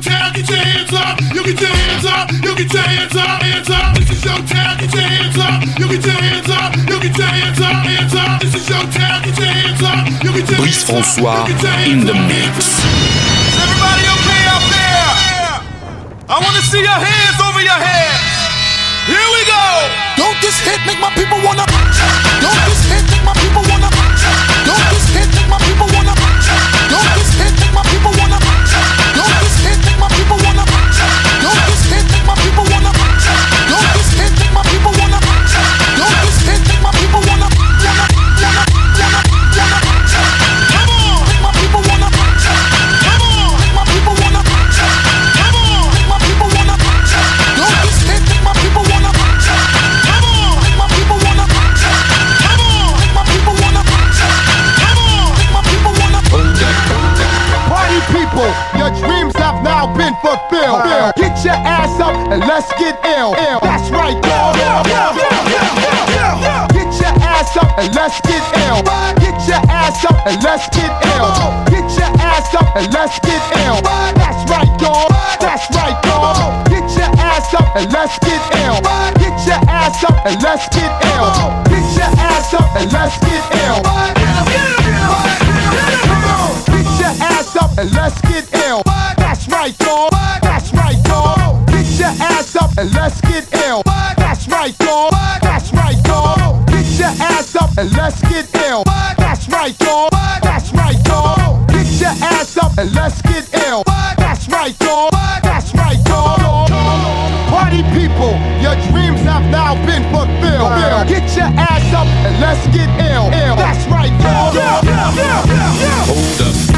town, get your hands up. You get your hands up. You get your hands up. Hands up. This is your town, get your hands up. You get your hands up. You get your hands up. Hands up. This is your town, get your hands up. You get your Brice François in the mix. Everybody okay out there? I want to see your hands over your heads. Here we go. Don't this hit make my people wanna? Don't this hit make my people wanna? Let's get ill. Get your ass up and let's get ill. Get your ass up and let's get ill. That's right, y'all. That's right, y'all. Get your ass up and let's get ill. Get your ass up and let's get ill. Get your ass up and let's get ill. Get your ass up and let's get ill. That's right, y'all. That's right, y'all. Get your ass up and let's get ill. That's right, y'all. And let's get ill. That's right, y'all. That's right, y'all. Get your ass up and let's get ill. That's right, y'all. That's right, y'all. Party people, your dreams have now been fulfilled. Get your ass up and let's get ill. That's right, y'all. Hold up.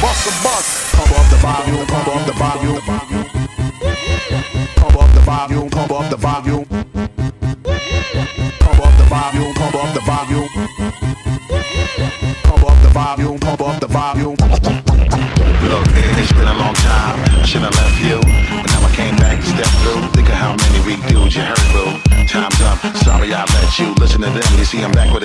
Bust the bus. Pump up the volume, pump up the volume. Pump up the volume, pump up the volume. Pump up the volume, pump up the volume. Pump up the volume, pump up the volume. Look, it's been a long time since I left you. But now I came back and stepped through. Think of how many we dudes you hurt, boo. Time's up. Sorry I let you listen to them. You see, I'm back with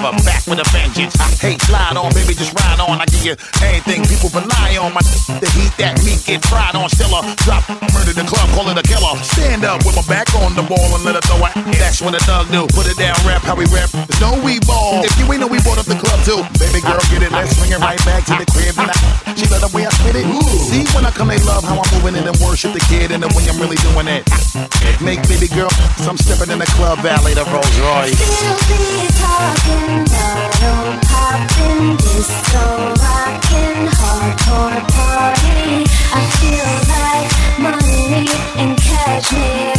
Back with a vengeance. I hate slide on, baby, just ride on. I give you anything people rely on. My the heat that meat get fried on. Still a drop, murder the club, call it a killer. Stand up with my back on the ball and let her throw it. That's what a thug do. Put it down, rap how we rap. There's no we ball. If you ain't know we bought up the club too, baby girl, get it. Let's swing it right back to the crib. And I Love the way I spit it. Ooh. See, when I come, they love how I'm moving it and worship the kid and the way I'm really doing it. Make baby girl, so I'm stepping in the club valet the Rolls Royce. Still popping, hardcore party. I feel like money and cashmere.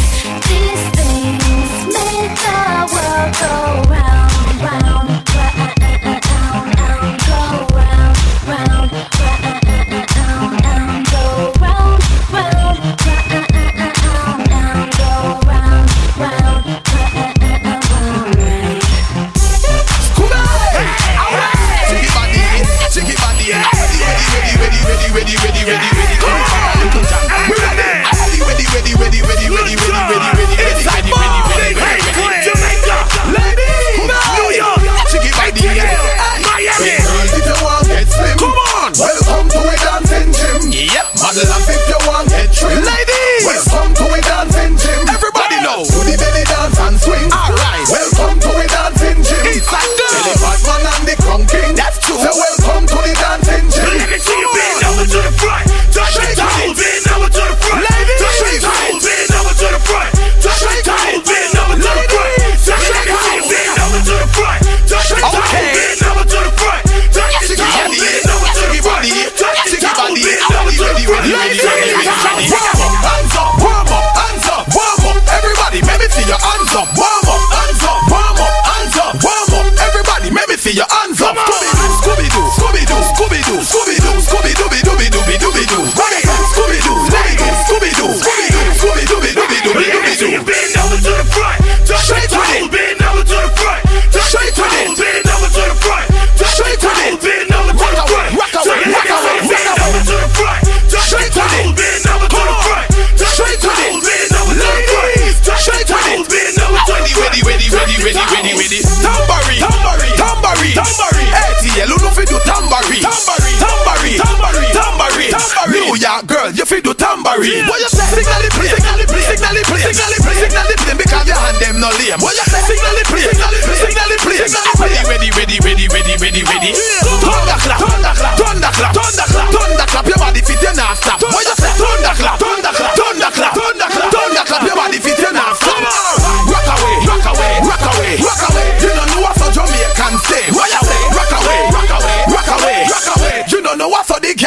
These things make the world go round, round. ready, ready.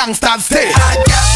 gangsters stay.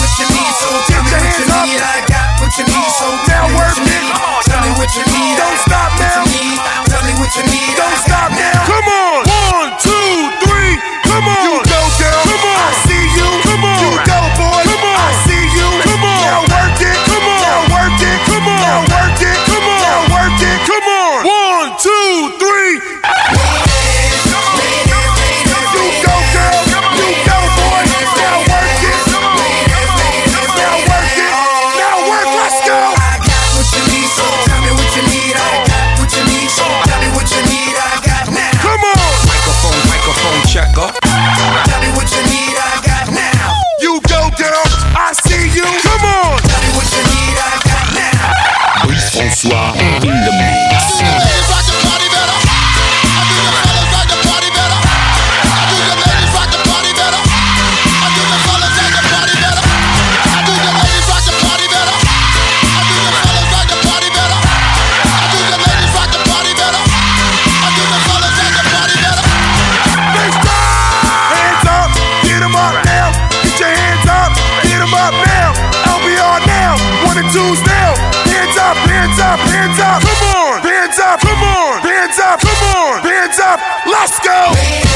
Let's go.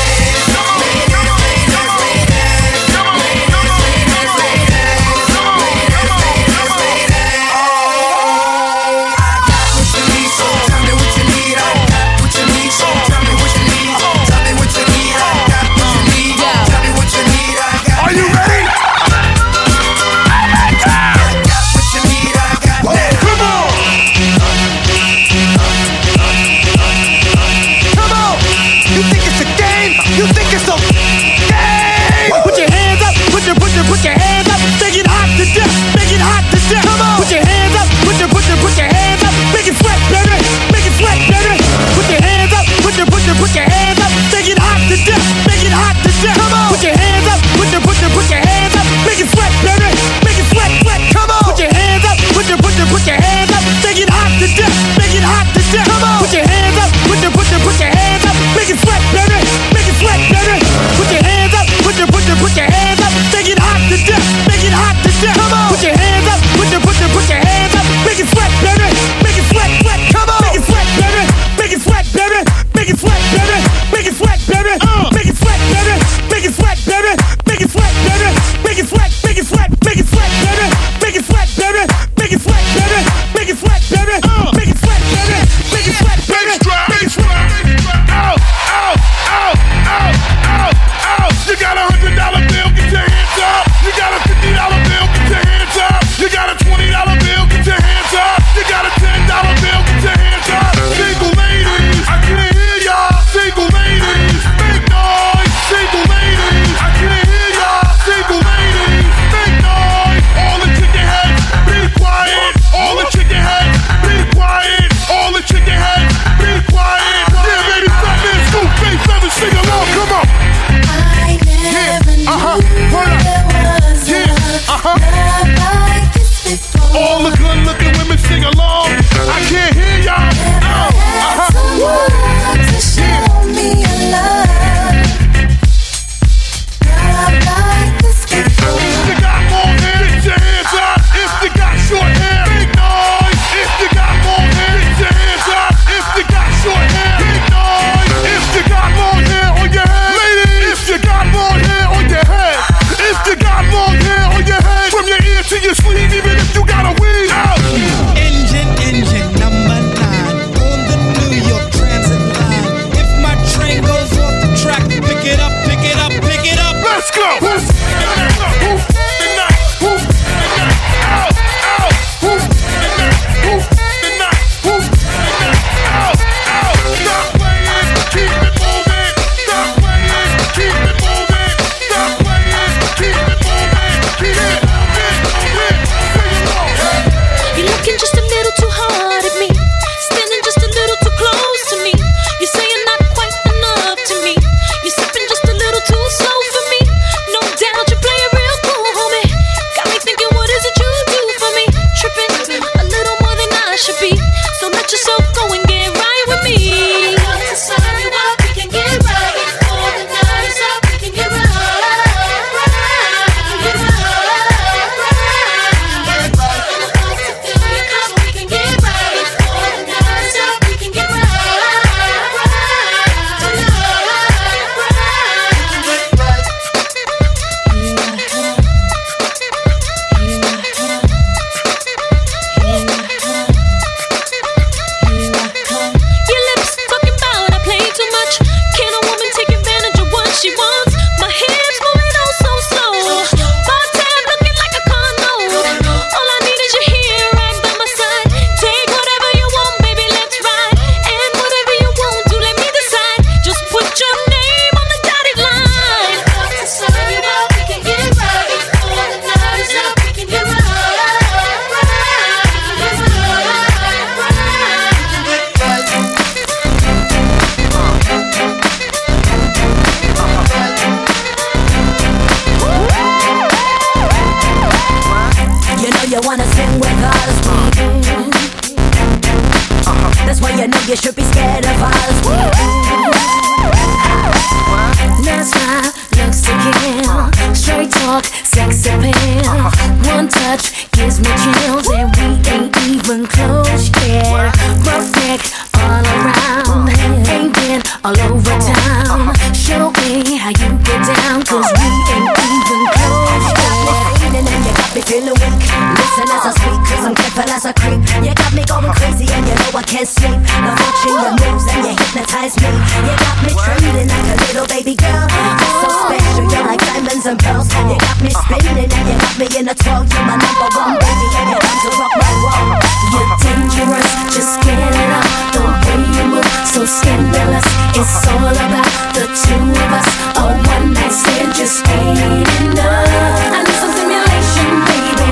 Got me going crazy and you know I can't sleep. Now watching your moves and you hypnotize me. You got me trembling like a little baby girl. You're so special, you're like diamonds and pearls. And you got me spinning and you got me in a twirl. You're my number one baby and you're to rock my world. You're dangerous, just get it up. The way you move, so scandalous. It's all about the two of us. A one night stand just ain't enough. I need some stimulation, baby.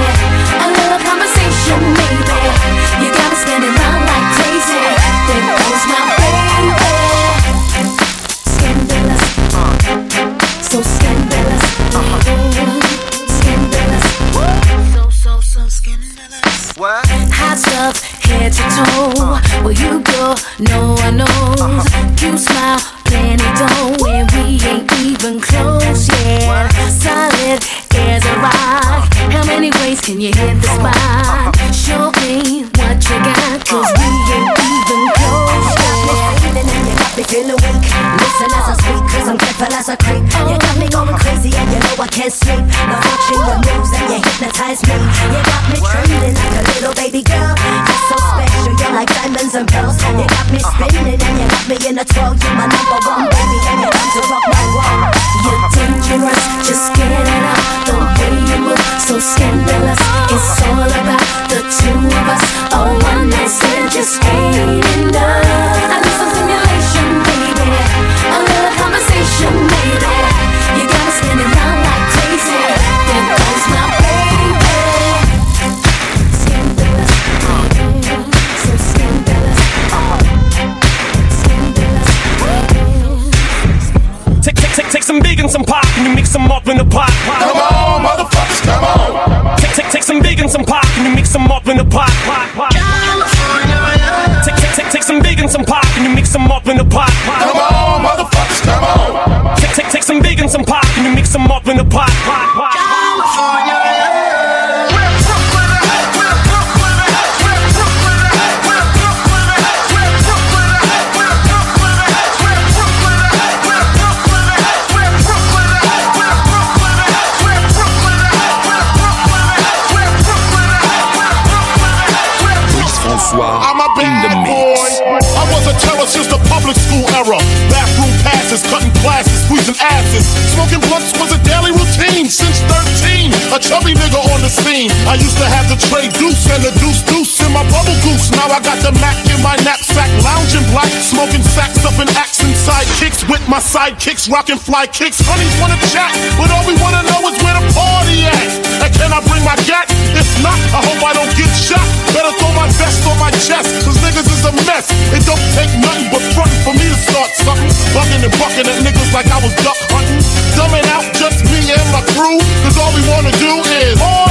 A little conversation, maybe. Toe. Where you go, no I knows. You got me in a twirl. You're my number one mix them up in the pot. Come on, motherfuckers, come on. Take, take, take some big and some pop, and you mix them up in the pot. Take, take, take, take some big and some pop, and you mix them up in the pot. Come on, motherfuckers, come on. Take, take, take some big and some pop, and you mix them up in the pot. Smoking blunts was a daily routine since 13. A chubby nigga on the scene. I used to have the tray deuce and the deuce deuce in my bubble goose. Now I got the Mac in my knapsack, lounging black, smoking sacks up in accent sidekicks with my sidekicks, rocking fly kicks. Honeys wanna chat, but all we wanna know is where the party at. And can I bring my gat? If not, I hope I don't get shot. Better throw my vest on my chest, cause niggas is a mess. It don't take nothing but frontin' for me to start something. Bugging and bucking at niggas like I was duck hunting. Dumbing out just me and my crew, cause all we wanna do is party.